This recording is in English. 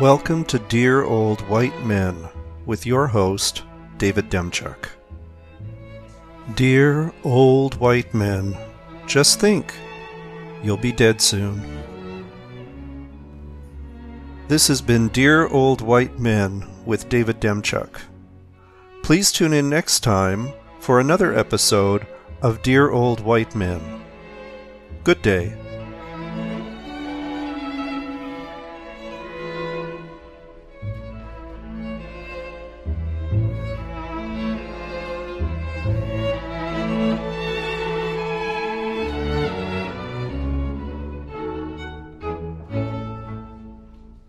Welcome to Dear Old White Men with your host, David Demchuk. Dear old white men, just think, you'll be dead soon. This has been Dear Old White Men with David Demchuk. Please tune in next time for another episode of Dear Old White Men. Good day.